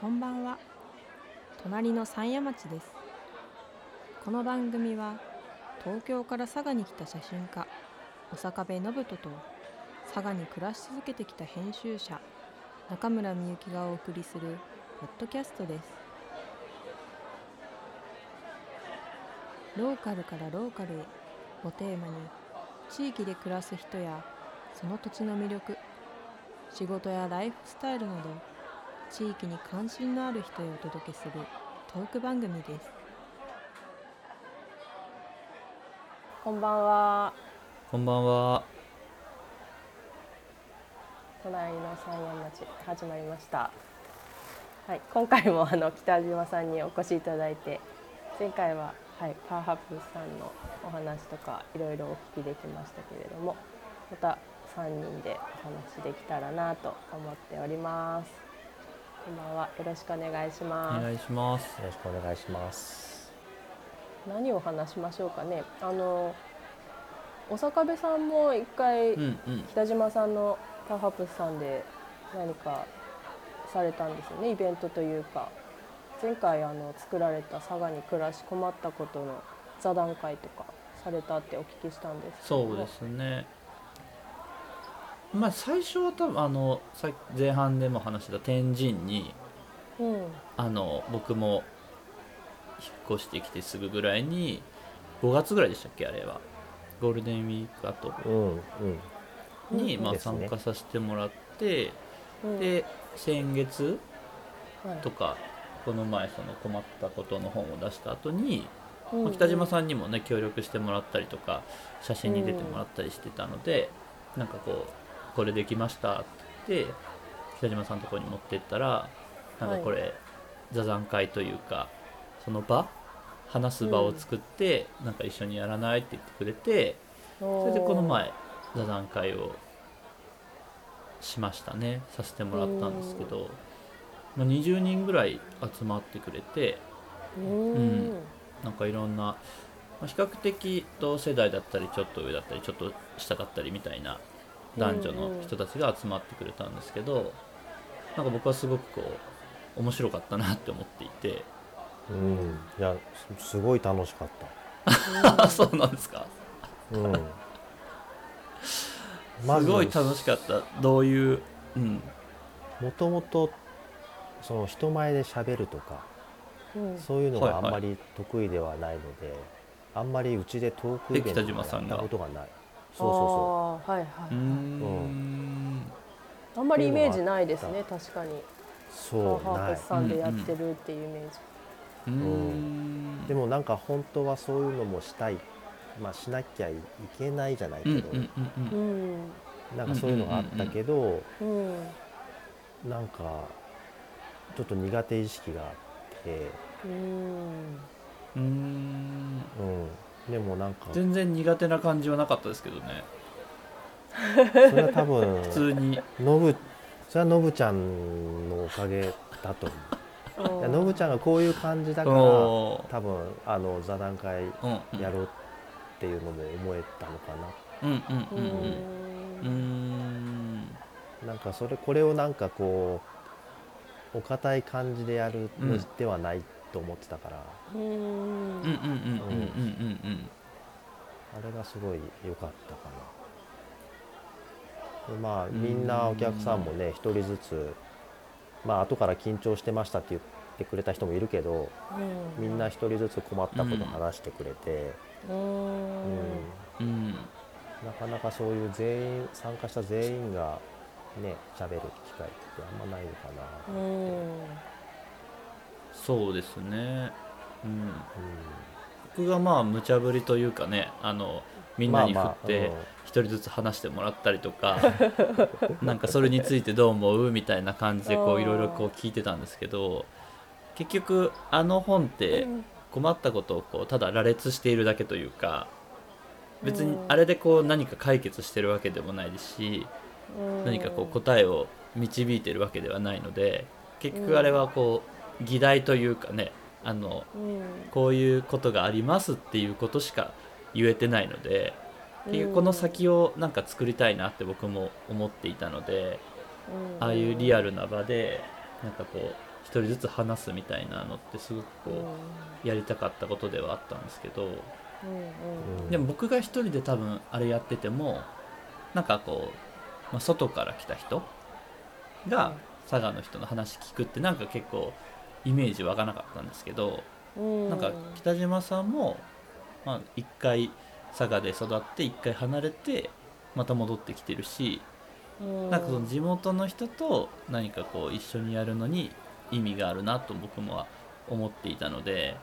こんばんは。隣の山谷町です。この番組は東京から佐賀に来た写真家小坂部信人と佐賀に暮らし続けてきた編集者中村みゆきがお送りするポッドキャストです。ローカルからローカルへをテーマに地域で暮らす人やその土地の魅力仕事やライフスタイルなど地域に関心のある人へお届けするトーク番組です。こんばんは。こんばんは。隣の山谷町始まりました。はい今回もあの北島さんにお越しいただいて前回ははいパーハップさんのお話とかいろいろお聞きできましたけれどもまた3人でお話できたらなと思っておりますこんばんはよろしくお願いしおます願いします。よろしくお願いします。何を話しましょうかねあのお坂部さんも一回、うんうん。北島さんのパーハップスさんで何かされたんですよねイベントというか前回あの作られた佐賀に暮らし困ったことの座談会とかされたってお聞きしたんですけどもそうですね。まあ最初は多分あのさ前半でも話した天神にうん。あの僕も引っ越してきてすぐぐらいに5月ぐらいでしたっけあれは。ゴールデンウィーク後。うんうん。に、まあ、参加させてもらって、うん。で先月はい。とかこの前その困ったことの本を出した後にうん。まあ北島さんにもね協力してもらったりとか写真に出てもらったりしてたので、なんかこう「これできました」って言って北島さんのところに持ってったらなんかこれ、座談会というかその場話す場を作って、なんか一緒にやらないって言ってくれてそれでこの前座談会をしましたね。させてもらったんですけど、まあ、20人ぐらい集まってくれて。うんうん。なんかいろんな、まあ比較的同世代だったりちょっと上だったりちょっと下だったりみたいな男女の人たちが集まってくれたんですけど、なんか僕はすごくこう面白かったなって思っていてうん。いや、すすごい楽しかっあそうなんですか？た。うん。すごい楽しかった どういう？うんもともとその人前で喋るとかうんそういうのがあんはいはいまり得意ではないので、あんまりうちでトークイベントで北島さんがやったことがない。そうそあーはいはうーい、ん。あんまりイメージないですね確かに。うそう。ハップス。さんでやってるっていうイメージ、うーん。でもなんか本当はそういうのもしたい。まあしなきゃいけないじゃないけど、うんうんうんううん。んなんかそういうのがあったけど、うんなんかちょっと苦手意識があって、うん。うーん。うん、でもなんか全然苦手な感じはなかったですけどね。それは多分普通に。のぶそれはのぶちゃんのおかげだと思う。いやのぶちゃんがこういう感じだから多分あの座談会やろうっていうのも思えたのかうんうんううんうん。うーん。ななんかそれこれをなんかこうお堅い感じでやるのではないと思ってたから、うん。うんうんうんうんうんうんあれがすごい良かったかな。でまあみんなお客さんもね一人ずつまあ後から緊張してましたって言ってくれた人もいるけどみんな一人ずつ困ったこと話してくれて、うん。なかなかそういう全員参加した全員がね喋る機会ってあんまないのかな。うんそうですね。うん。うん僕がまあ無茶ぶりというかねあのみんなに振ってうん。一人ずつ話してもらったりとか なんかそれについてどう思うみたいな感じでこういろいろこう聞いてたんですけど結局あの本って困ったことをこうただ羅列しているだけというか別にあれでこう何か解決してるわけでもないですし何かこう答えを導いてるわけではないので結局あれはこう議題というかねあのうん。こういうことがありますっていうことしか言えてないので結局この先をなんか作りたいなって僕も思っていたのでああいうリアルな場でなんかこう人ずつ話すみたいなのってすごくこうやりたかったことではあったんですけどうんうん。でも僕が一人で多分あれやっててもなんかこう、まあ、外から来た人が佐賀の人の話聞くってなんか結構イメージ湧かなかったんですけどうん。なんか北島さんも、まあ、一回佐賀で育って一回離れてまた戻ってきてるしうん。なんかその地元の人と何かこう一緒にやるのに意味があるなと僕も思っていたので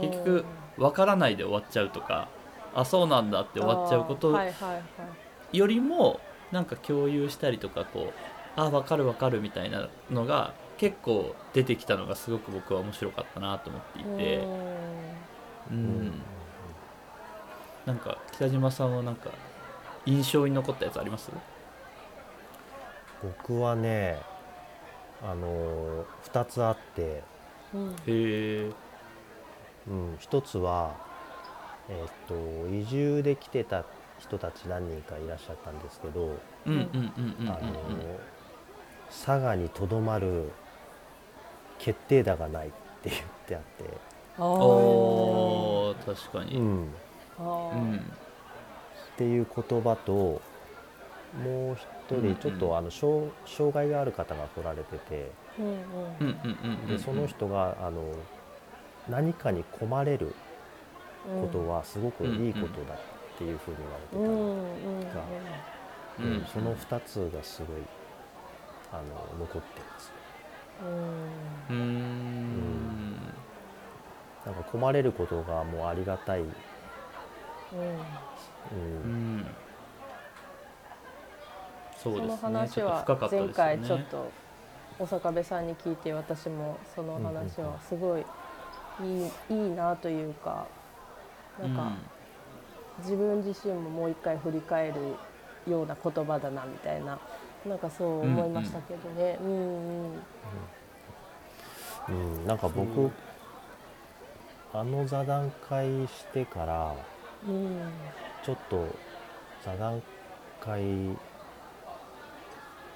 結局分からないで終わっちゃうとかあそうなんだって終わっちゃうことよりもなんか共有したりとかこうあ分かる分かるみたいなのが結構出てきたのがすごく僕は面白かったなと思っていて。うん。なんか北島さんはなんか印象に残ったやつあります？僕はねあの2つあって、うん。へえうん、1つは、えっと移住で来てた人たち何人かいらっしゃったんですけど、うんうんうんうんうんあの佐賀にとどまる決定打がないって言ってあって、あ確かに。うん、っていう言葉ともう一人ちょっとあの障障害がある方が来られてて。うんうん。うんうんうんでその人があの何かに困れるうんことはすごくいいことだっていうふうに言われてたのうんうんうんうん。うんその2つがすごいあの残ってますうん。うーん。なんか困れることがもうありがたい、うん。うんうんそのですね話ちょっとは深かったですよ前回ねちょっと小坂部さんに聞いて私もその話はすごいいいいいなというかなんか自分自身ももう一回振り返るような言葉だなみたいななんかそう思いましたけどね。うんうんうん、なんかそう。僕あの座談会してからうん。ちょっと座談会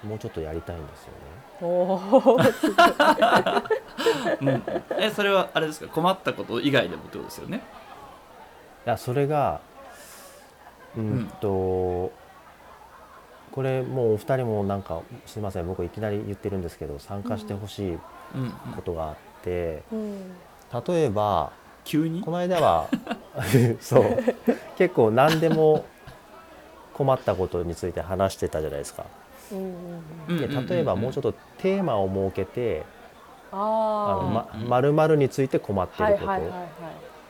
もうちょっとやりたいんですよね。おーうんうん。えそれはあれですか？困ったこと以外でもってことですよね？いやそれがうんと、これもうお二人もなんかすいません僕いきなり言ってるんですけど参加してほしいことがあって、うん。例えば急に？この間は そう結構何でも困ったことについて話してたじゃないですか。で例えばもうちょっとテーマを設けてあの、あまうん。うん〇〇について困ってあるこ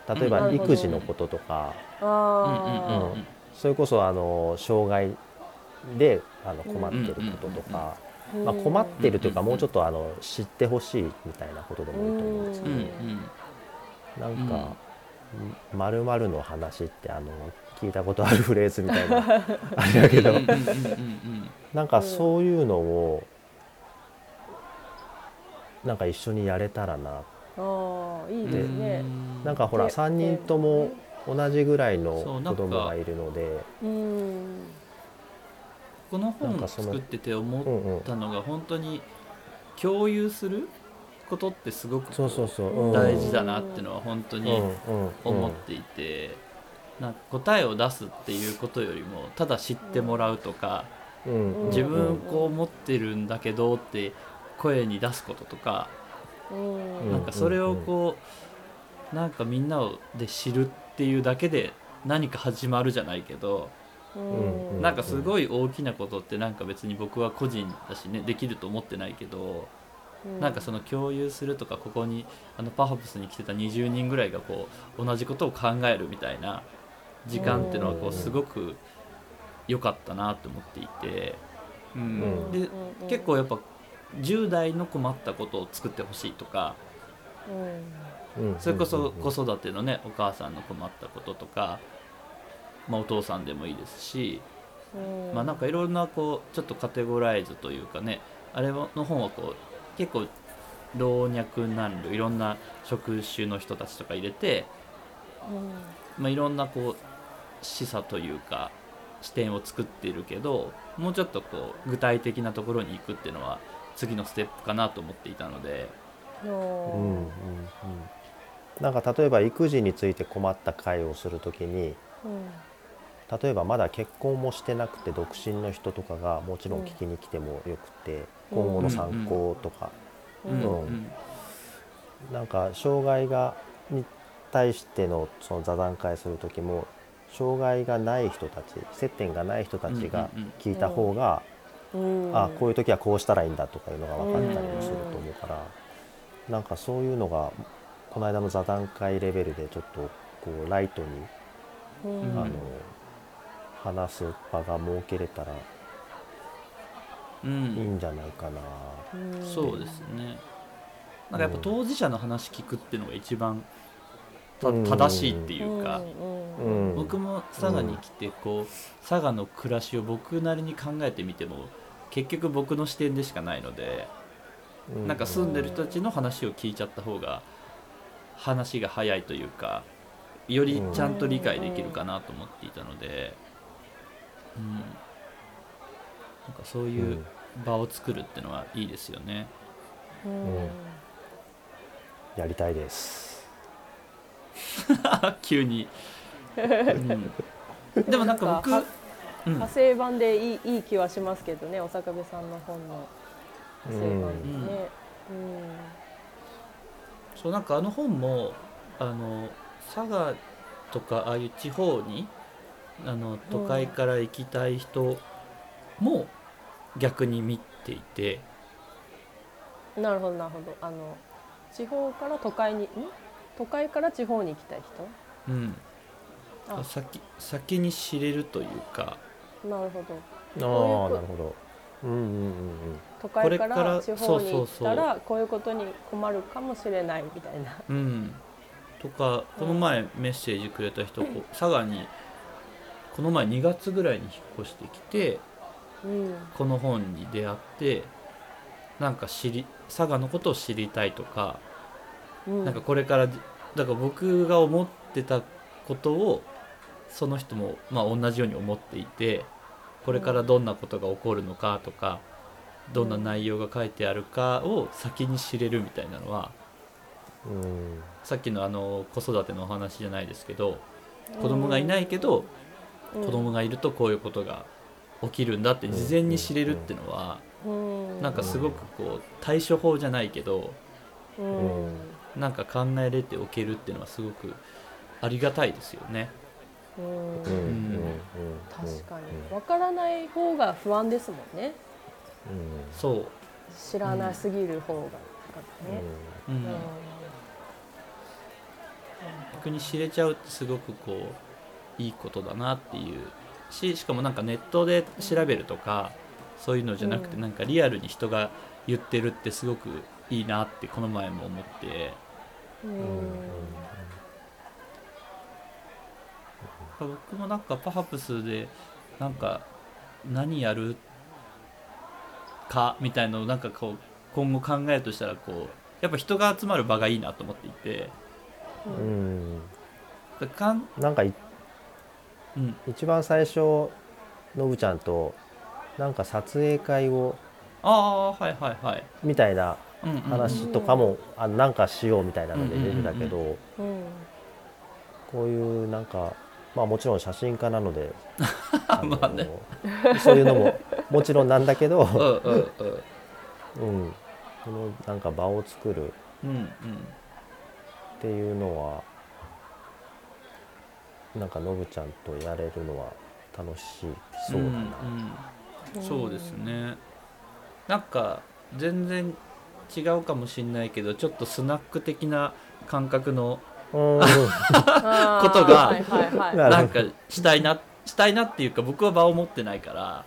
と、例えば育児のこととか、うんうんあうん。それこそあの障害であの困ってることとか、ーまあ、困ってるというかうんもうちょっとあの知ってほしいみたいなことでもいいと思うんですけど、うんうんなんか「まるの話ってあの聞いたことあるフレーズみたいな あれだけど。なんかそういうのをなんか一緒にやれたらな。あーいいですね。うん。なんかほらで3人とも同じぐらいの子供がいるので。うんこの本を作ってて思ったのが本当に共有することってすごく大事だなっていうのは本当に思っていてなんか答えを出すっていうことよりもただ知ってもらうとか自分こう思ってるんだけどって声に出すこととかうん。なんかそれをこうなんかみんなで知るっていうだけで何か始まるじゃないけどうんなんかすごい大きなことってなんか別に僕は個人だしねできると思ってないけどなんかその共有するとかここにあのパフォプスに来てた20人ぐらいがこう同じことを考えるみたいな時間っていうのはこうんうすごく良かったなと思っていて、うん。うん。で結構やっぱ10代の困ったことを作ってほしいとかうん。それこそ子そ育てのねお母さんの困ったこととか、まあ、お父さんでもいいですし、まあなんかいろんなこうちょっとカテゴライズというかねあれの本はこう結構老若男女いろんな職種の人たちとか入れて、まあ、いろんなこう示唆というか視点を作っているけどもうちょっとこう具体的なところに行くっていうのは次のステップかなと思っていたので、おう。んうんーうん。なんか例えば育児について困った会をするときにうん例えばまだ結婚もしてなくて独身の人とかがもちろん聞きに来てもよくて、うん。今後の参考とか、うん。うん。なんか障害がに対してのその座談会する時も障害がない人たち接点がない人たちがうんうんうん。聞いた方が、うん。あこういう時はこうしたらいいんだとかいうのが分かったりもすると思うから、なんかそういうのがこの間の座談会レベルでちょっとこうライトに、うん。あの話す場が設けれたらういいんんじゃないかな。うんそうですね。なんかやっぱ当事者の話聞くっていうのが一番たうん。正しいっていうか、うん。うん。僕も佐賀に来てこう佐賀の暮らしを僕なりに考えてみても結局僕の視点でしかないのでうなんか住んでる人たちの話を聞いちゃった方が話が早いというかよりちゃんと理解できるかなと思っていたので、うん、なんかそういう場を作るってのはいいですよね。うん。やりたいです。急に、うん、でもなんか僕、派生版でいいいい気はしますけどね、お坂部さんの本の。派生版でね。そうなんかあの本もあの佐賀とかああいう地方にあの都会から行きたい人も逆に見ていて、うんなるほどなるほど。あの地方から都会に、ん？都会から地方に行きたいうん、人？あ、先先に知れるというかなるほど。ああなるほど。うんうんうん都会かこれからら地方に行っそうそうたらこういうことに困るかもしれないみたいな。うん、とかこの前メッセージくれた人こう佐賀にこの前2月ぐらいに引っ越してきてうん。この本に出会ってなんか知り佐賀のことを知りたいとか、うん。なんかこれからだから僕が思ってたことをその人もまあ同じように思っていてこれからどんなことが起こるのかとかどんな内容が書いてあるかを先に知れるみたいなのはうんうんさっきのあの子育てのお話じゃないですけど子供がいないけどうん子供がいるとこういうことが起きるんだって事前に知れるっていうのはうん。なんかすごくこう対処法じゃないけどうん。なんか考えれておけるっていうのはすごくありがたいですよね。うん。うん。うん。うん。確かに。わからない方が不安ですもんね。そう、知らなすぎる方がね、うん。うん。逆に知れちゃうってすごくこういいことだなっていう。ししかもなんかネットで調べるとかそういうのじゃなくてうん。なんかリアルに人が言ってるってすごくいいなってこの前も思って。うん。僕もなんかパハプスでなんか何やるかみたいなのをなんかこう今後考えるとしたらこうやっぱ人が集まる場がいいなと思っていて。うん。かん、なんかいうん、一番最初のぶちゃんとなんか撮影会をああはいはいはい、みたいなうんうんうん。話とかも、あなんかしようみたいなので出てたけど、うん。こういうなんかまあもちろん写真家なので まあね。そういうのももちろんなんだけど、うんうんうん。うん、このなんか場を作るっていうのはなんかのぶちゃんとやれるのは楽しそうだな。んうん。そうですね。なんか全然違うかもしんないけどちょっとスナック的な感覚のことがなんかしたいなしたいなっていうか僕は場を持ってないから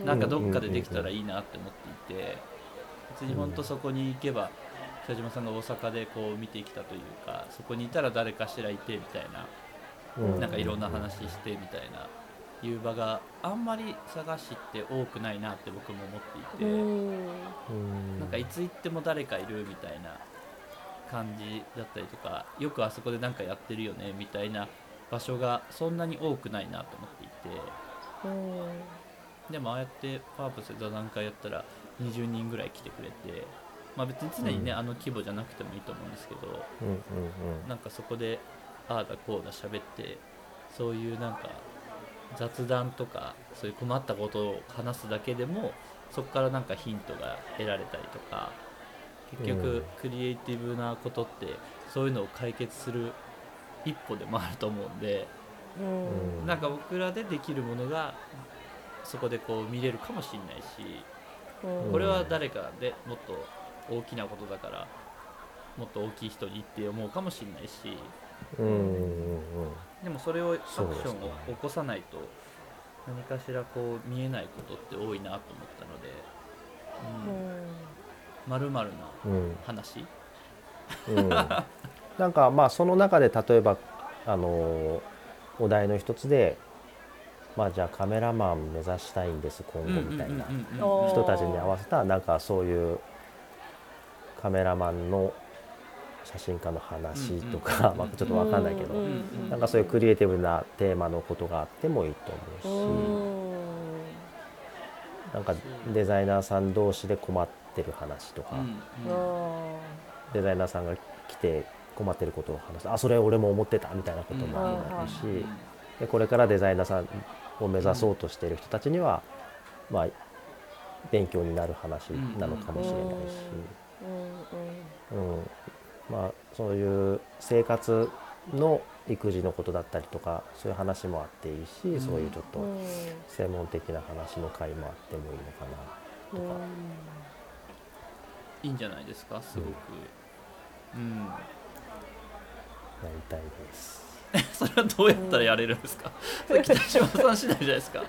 うんなんかどっかでできたらいいなって思っていて別に本当そこに行けば北島さんが大阪でこう見てきたというかそこにいたら誰かしらいてみたいなうんなんかいろんな話してみたいないう場があんまり探しって多くないなって僕も思っていて、なんかいつ行っても誰かいるみたいな感じだったりとかよくあそこで何かやってるよねみたいな場所がそんなに多くないなと思っていて。うんでもああやってパープスで座談会やったら20人ぐらい来てくれて。まあ、別に常にね、うん。あの規模じゃなくてもいいと思うんですけど。なんかそこでああだこうだ喋ってそういうなんか雑談とかそういう困ったことを話すだけでもそこからなんかヒントが得られたりとか結局うん。クリエイティブなことってそういうのを解決する一歩でもあると思うんでうん。うんなんか僕らでできるものがそこでこう見れるかもしれないしうん。これは誰かでもっと大きなことだからもっと大きい人にって思うかもしれないしでもそれをアクションを起こさないと何かしらこう見えないことって多いなと思ったのでまるまるなうん。話うん。なんかまあその中で例えばあのお題の一つでまあじゃあカメラマン目指したいんです今後みたいな人たちに合わせたなんかそういうカメラマンの写真家の話とか、うんまあちょっとわかんないけど、なんかそういうクリエイティブなテーマのことがあってもいいとう思うし、んなんかデザイナーさん同士で困ってる話とか、デザイナーさんが来て困ってることを話す。あそれ俺も思ってたみたいなこともあるし、うんでこれからデザイナーさんを目指そうとしている人たちには、まあ勉強になる話なのかもしれないし、うんまあ、そういう生活の育児のことだったりとかそういう話もあっていいし、うん。そういうちょっとうん。うん専門的な話の回もあってもいいのかなとか、いいんじゃないですか？すごく。うん。やりたいです。それはどうやったらやれるんですか、そ れ北島さん次第じゃないですか？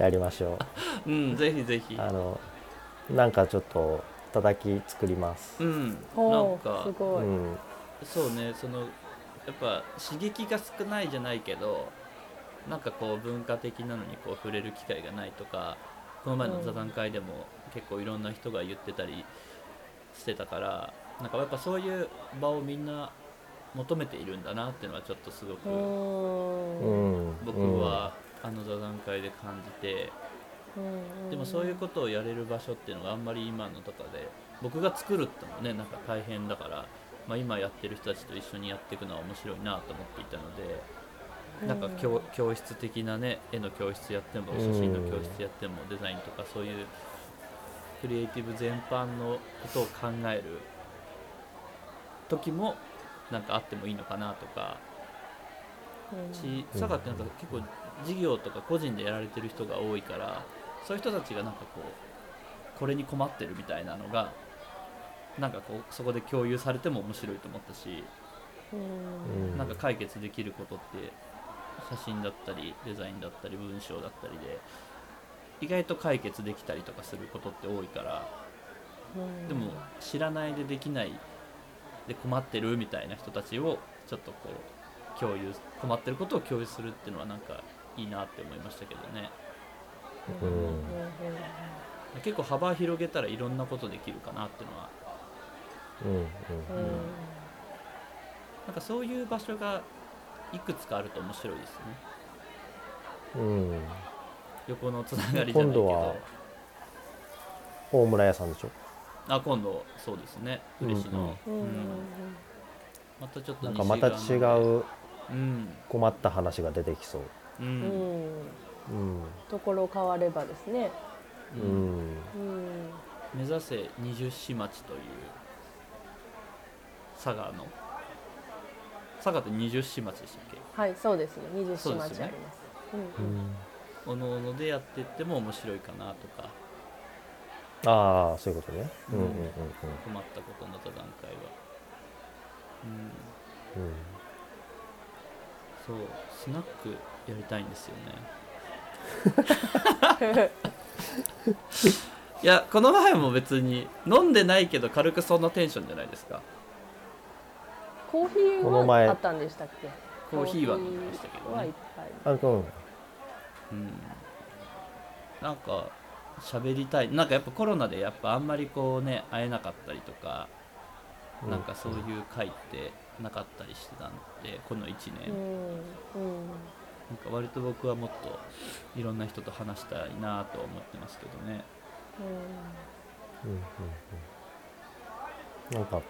やりましょう。うんぜひぜひ。あのなんかちょっと叩き作ります。う。ん。なんかすごい、うん。そうねそのやっぱ刺激が少ないじゃないけどなんかこう文化的なのにこう触れる機会がないとかこの前の座談会でも結構いろんな人が言ってたりしてたからなんかやっぱそういう場をみんな求めているんだなっていうのはちょっとすごく僕はあの座談会で感じてうんでもそういうことをやれる場所っていうのがあんまり今のとかで僕が作るってのもねなんか大変だから、まあ、今やってる人たちと一緒にやっていくのは面白いなと思っていたのでなんか教教室的なね絵の教室やっても写真の教室やってもデザインとかそういうクリエイティブ全般のことを考える時もなんかあってもいいのかなとか。し佐賀ってなんか結構事業とか個人でやられてる人が多いからそういう人たちがなんかこうこれに困ってるみたいなのがなんかこうそこで共有されても面白いと思ったし、うん。うんなんか解決できることって写真だったりデザインだったり文章だったりで意外と解決できたりとかすることって多いからでも知らないでできないで困ってるみたいな人たちをちょっとこう共有困ってることを共有するっていうのはなんかいいなって思いましたけどねうん。結構幅広げたらいろんなことできるかなっていうのは。うんうんなんかそういう場所がいくつかあると面白いですね。うん。横のつながりじゃないけ今度はど大村屋さんでしょ？あ今度そうですね。嬉しいの、うんうん。またちょっとなんかまた違ううん。困った話が出てきそう。ううんん。うんところ変わればですね。ううん。んうん。目指せ二十四町という佐賀の。佐賀って二十四町でしたっけ？はいそうですね。二十四そうですよね。町ありますううん。んおのおのでやっていっても面白いかなとか。ああそういうことね。うん。うんうん困ったことの座談会は。うん。うん。そう。スナックやりたいんですよね いやこの前も別に飲んでないけど軽くそんなテンションじゃないですか。コーヒーこの前はあったんでしたっけ？コーヒーは飲みましたけどね。コーヒーはいっぱい。あう。んうん。なんか喋りたい。なんかやっぱコロナでやっぱあんまりこうね会えなかったりとか、うん。なんかそういう会ってなかったりしてたんでこの1年、うん。うんなんか割と僕はもっといろんな人と話したいなとは思ってますけどね。うんうんなんか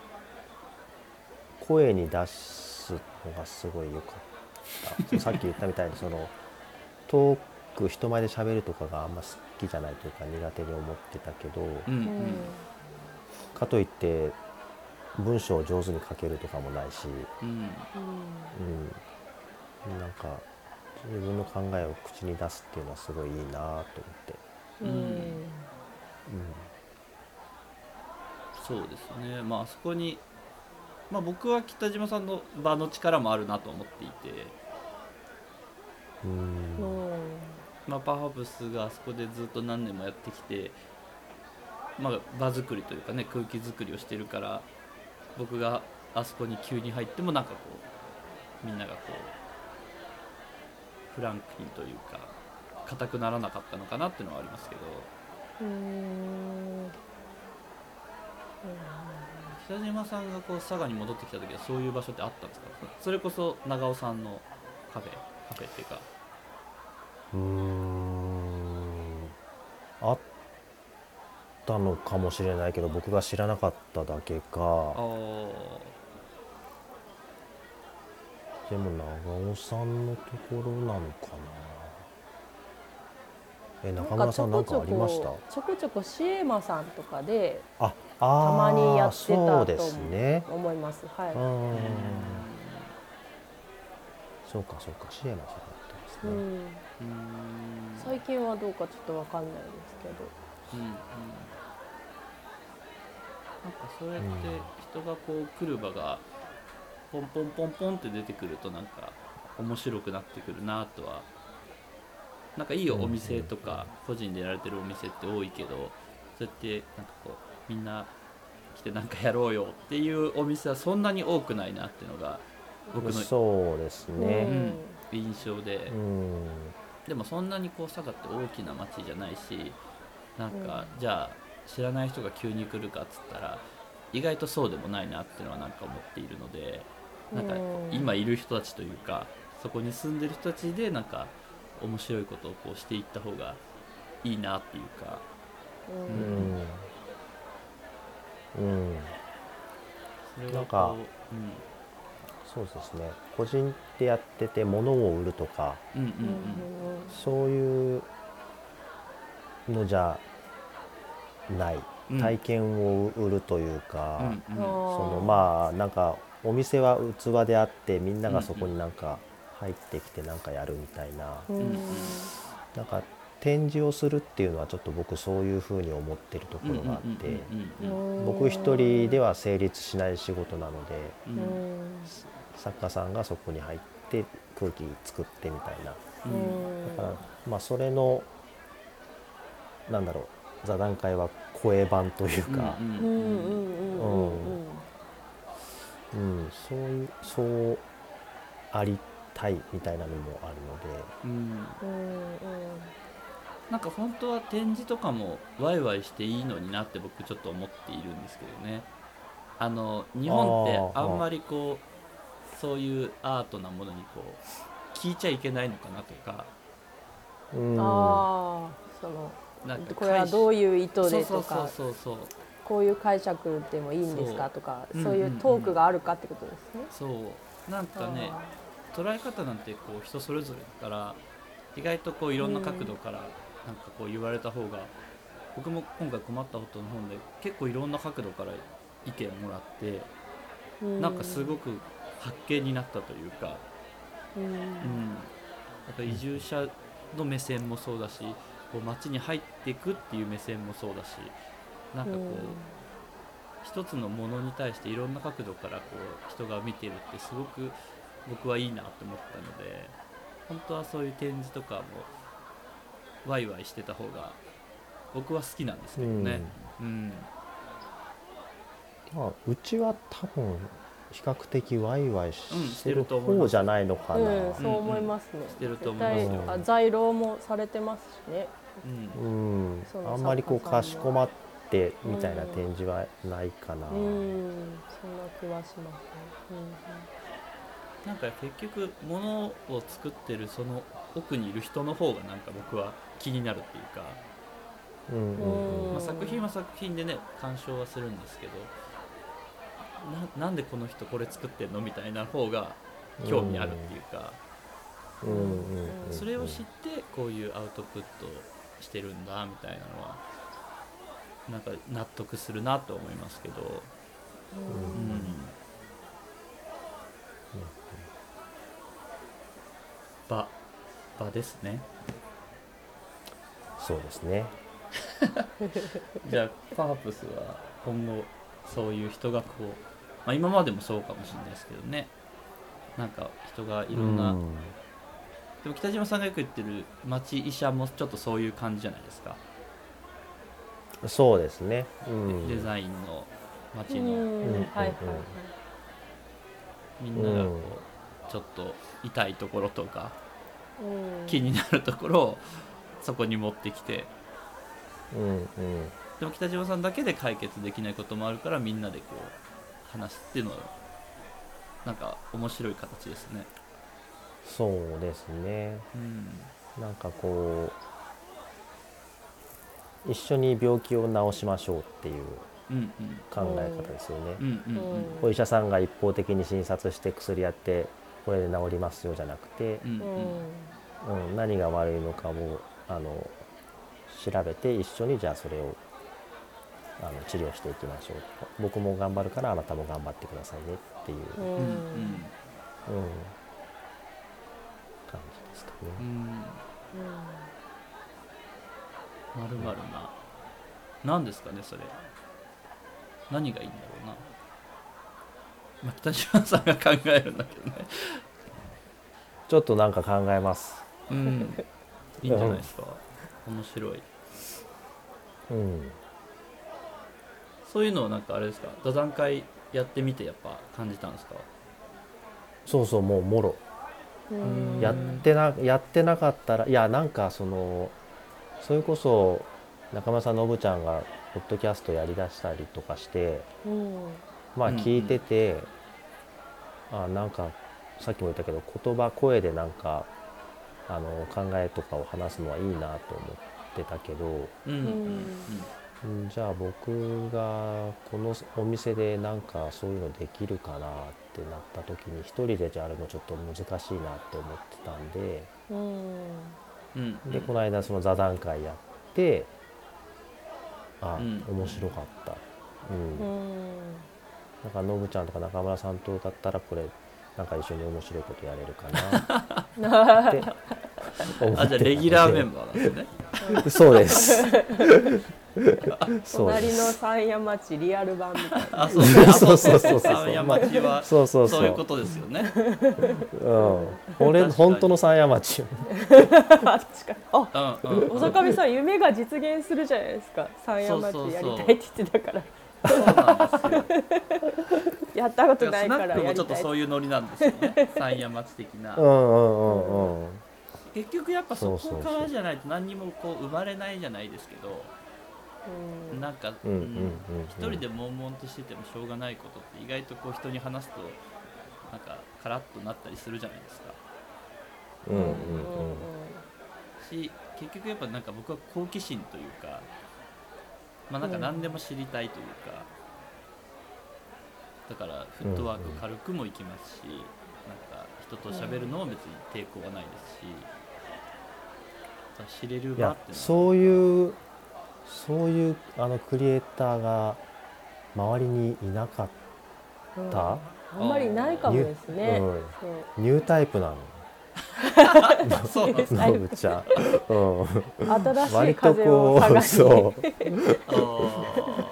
声に出すのがすごい良かった。さっき言ったみたいにその遠く人前で喋るとかがあんま好きじゃないというか苦手に思ってたけど、うんううんんかといって文章を上手に書けるとかもないし、うん。うん、なんか自分の考えを口に出すっていうのはすごいいいなと思って、うん。うん。そうですね。まああそこにまあ僕は北島さんの場の力もあるなと思っていて。うん。まあ、パワーハブスがあそこでずっと何年もやってきて、まあ、場作りというかね空気作りをしてるから僕があそこに急に入ってもなんかこうみんながこうフランクにというか硬くならなかったのかなっていうのはありますけど。うん。北島さんがこう佐賀に戻ってきた時はそういう場所ってあったんですか？それこそ長尾さんのカフェ？カフェっていうか。うーん。あったのかもしれないけど僕が知らなかっただけあかーでも長尾さんのところなのかな。え中村さん何かありました？ちょこちょこシエマさんとかでああたまにやってたそうでとすね。思います。はい。そうかそうかシエマさんだったんですね、最近はどうかちょっとわかんないですけど。うんうん。なんかそうやって人がこう来る場がポンポンポンポンって出てくるとなんか面白くなってくるなとはなんかいいお店とか個人でやられてるお店って多いけどそうやってなんかこうみんな来てなんかやろうよっていうお店はそんなに多くないなっていうのが僕のそうですね。うん印象で。うん、でもそんなにこう佐賀って大きな町じゃないしなんか、じゃあ知らない人が急に来るかっつったら意外とそうでもないなっていうのはなんか思っているのでなんかうん。今いる人たちというかそこに住んでる人たちでなんか面白いことをこうしていった方がいいなっていうか。ううん。んうん。それはなんかこそうですね。個人でやってて物を売るとかう、うん、うんううん。んそういうのじゃない。うん。体験を売るというか、うんうんうん。そのまあなんかお店は器であってみんながそこになんか入ってきてなんかやるみたいな、うんうんなんか展示をするっていうのはちょっと僕そういうふうに思ってるところがあって、僕一人では成立しない仕事なのでううん。ん作家さんがそこに入って空気作ってみたいな。ううん。んだからまあそれのなんだろう座談会は声版というか、うんうんそういうそうありたいみたいなのもあるうんうん。うんなんか本当は展示とかもワイワイしていいのになって僕ちょっと思っているんですけどね。あの日本ってあんまりこうそういうアートなものにこう聞いちゃいけないのかなとか。ので、うん、ああそのなんかこれはどういう意図でそうそうとかそうそうこういう解釈でもいいんですか？とかうんそういうトークがあるかってことですね？そう。なんかね捉え方なんてこう人それぞれだから意外とこういろんな角度からなんかこう言われた方が、僕も今回困ったことの本で結構いろんな角度から意見もらってうん。なんかすごく発見になったというか、うん。うん、やっぱ移住者の目線もそうだしこう街に入っていくっていう目線もそうだしなんかこう、一つのものに対していろんな角度からこう人が見てるってすごく僕はいいなと思ったので本当はそういう展示とかもワイワイしてた方が僕は好きなんですけどね。うん。まあ、うちは多分比較的ワイワイしてる方じゃないのかな、うん、そう思いますね。してると思絶対います。よあ在労もされてますしね。うん。うん。あんまりこうかしこまってみたいな展示はないかな、うん、そんな気はします。ね。なんか結局物を作ってるその奥にいる人の方がなんか僕は気になるっていうか、うんうんうん。うんまあ、作品は作品でね鑑賞はするんですけどななんでこの人これ作ってんのみたいな方が興味あるっていうか、うんうんうん。それを知ってこういうアウトプットしてるんだみたいなのはなんか納得するなと思いますけど、うん。場場ですね。そうですね。じゃあパープスは今後そういう人がこう、まあ、今までもそうかもしれないですけどね。なんか人がいろんな、うん。でも北島さんがよく言ってる町医者もちょっとそういう感じじゃないですか、そうですね、うん、デザインの街うのん。はいみんながこうちょっと痛いところとかうん。気になるところをそこに持ってきて。うんうん。でも北島さんだけで解決できないこともあるからみんなでこう話すっていうのはなんか面白い形ですね。そうですね。うん。なんかこう一緒に病気を治しましょうっていう考え方ですよね、お医者さんが一方的に診察して薬やってこれで治りますよじゃなくて、うんうん。うん、何が悪いのかをあの調べて一緒にじゃあそれをあの治療していきましょう。僕も頑張るからあなたも頑張ってくださいねっていう、ううん。うん感じですかね。うんまるまるな。何ですかねそれ。何がいいんだろうな、まあ、北島さんが考えるんだけどね。ちょっとなんか考えます。うん。いいんじゃないですか。面白い。うん、そういうのをなんかあれですか？座談会やってみてやっぱ感じたんですか？そうそうもうもろ。うん。やってなやってなかったらいやなんかそのそれこそ中村さんのぶちゃんがポッドキャストやりだしたりとかしてうん。まあうん聞いてて、あなんかさっきも言ったけど言葉声でなんかあの考えとかを話すのはいいなと思ってたけどうんうんうん。んじゃあ僕がこのお店でなんかそういうのできるかなってなった時に一人でじゃあやるのちょっと難しいなって思ってたんで。うん。うんうんでこの間その座談会やってあ、うん。面白かった、うん。うん。なんかノブちゃんとか中村さんとだったらこれなんか一緒に面白いことやれるかな。って思ってあじゃあレギュラーメンバーなんですね。そうです。そう隣のです山谷町リアル版みたいな。あそうそうそう。そうそう三山町はそうそうそう。そういうことですよね。うん、俺本当の山谷町。よ 確かに。あうんうん小坂部さん夢が実現するじゃないですか。山谷町やりたいって言ってたから。そうなんですよ。やったことないスナックからやりたい。もちょっとそういうノリなんですよね。三山町的なうんうんうんうん。結局やっぱそこからじゃないと何にもこう生まれないじゃないですけどうん。なんかうんうんうんうん。一人で悶々としててもしょうがないことって意外とこう人に話すとなんかカラッとなったりするじゃないですか。うんうんうん。し結局やっぱなんか僕は好奇心というかまあなんか何でも知りたいというか、だからフットワーク軽くもいきますし、なんか人と喋るのも別に抵抗はないですし、知れるいや場ってそういうそういうあのクリエイターが周りにいなかっうん。た、あんまりいないかもですね。うん。ニュータイプなの？そうなんですタイプノブちゃん、うん、新しい割と風をこう探しそう。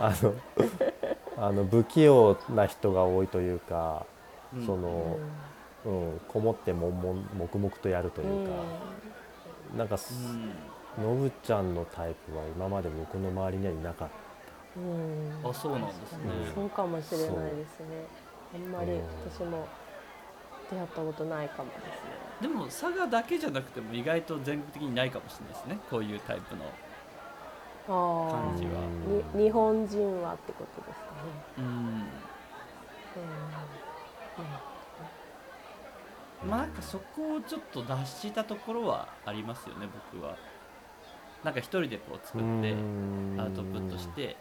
あ あのあの不器用な人が多いというか、ーその、うん、こもってもんもん黙々とやるというか、なんかうん。ノブちゃんのタイプは今まで僕の周りにはいなかっうんうん。あそうなんですね。そうかもしれないですね。あんまりう。ん私も出会ったことないかもですねでも佐賀だけじゃなくても意外と全国的にないかもしれないですね。こういうタイプのあ感じは。あに日本人はってことですかね。うん。まあなんかそこをちょっと脱したところはありますよね僕は。なんか一人でこうた作ってうん。アウトプットして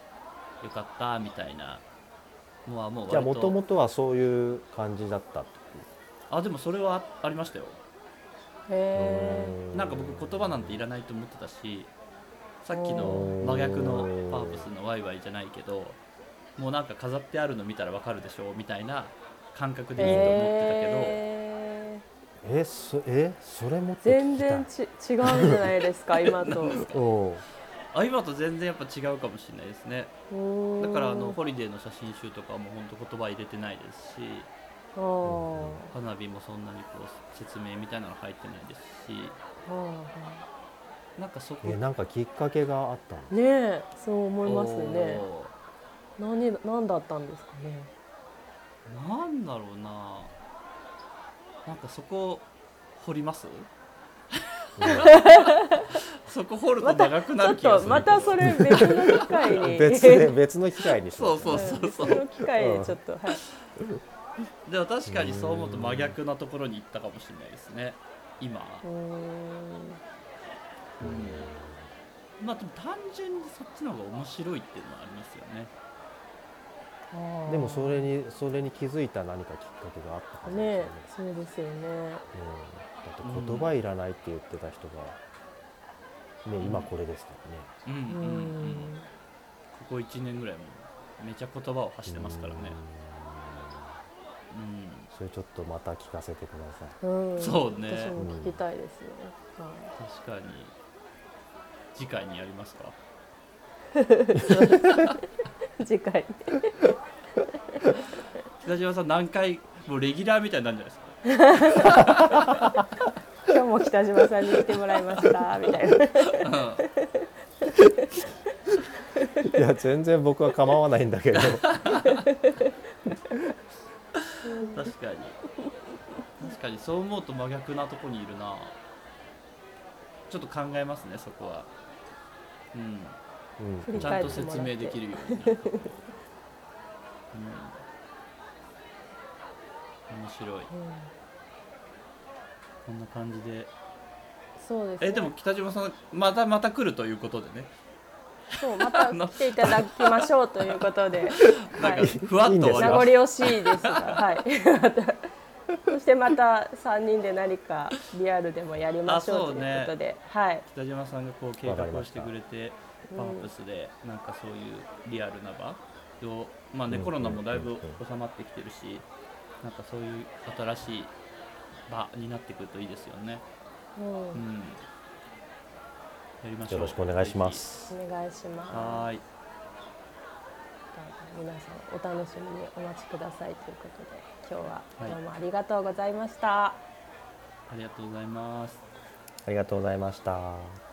よかったみたいなもうもうじゃあもともとはそういう感じだったあでもそれはあありましたよなんか僕言葉なんていらないと思ってたしさっきの真逆のパープスのワイワイじゃないけどもうなんか飾ってあるの見たらわかるでしょみたいな感覚えでいいと思ってたけど、えそえそれも全然ち違うんじゃないですか 今と。あ今と全然やっぱ違うかもしれないですね。だだからあのホリデーの写真集とかも本当言葉入れてないですし花火もそんなにこう説明みたいなの入ってないですし。なんかそこえなんかきっかけがあったの？ねえそう思いますね。お何何だったんですかね？ーなんだろうな。なんかそこ掘ります？そこ掘ると長くなる気がする。とまたそれ別の機会に。別で別の機会にしそうそうそうそう。別の機会でちょっとはいでも確かにそう思うと真逆なところに行ったかもしれないですね。今。うーん。まあでも単純にそっちの方が面白いっていうのはありますよね。でもそれにそれに気づいた何かきっかけがあったかもしれないねそうですよね。うん、だって言葉いらないって言ってた人が、ね、今これですからね。ううんうん。うん。んここ1年ぐらいもめちゃ言葉を発してますからね。うんそれちょっとまた聞かせてください。うん。そうね。私も聞きたいです。ね、は確かに。次回にやりますか？い、次回。北島さん何回もうレギュラーみたいになるんじゃないですか？今日も北島さんに来てもらいました。みたいな。いや全然僕は構わないんだけど。確かに。確かにそう思うと真逆なとこにいるな。ちょっと考えますねそこは。うん。振りちゃんと説明できるように、うん、面白い。うん。こんな感じで。そうです、ね、えでも北島さんまたまた来るということでねそうまた来ていただきましょうということで、なんかはい、ふわっと名残惜しいですが、はい、そしてまた三人で何かリアルでもやりましょうということで、はい、北島さんがこう計画をしてくれてうんパープスでなんかそういうリアルな場をまあねうん。コロナもだいぶうん。収まってきてるしなんかそういう新しい場になってくるといいですよね。うん。うん。やりましょうよろしくお願いします。お願いします。はーい皆さんお楽しみにお待ちくださいということで、今日ははいどうもありがとうございました。ありがとうございますありがとうございました。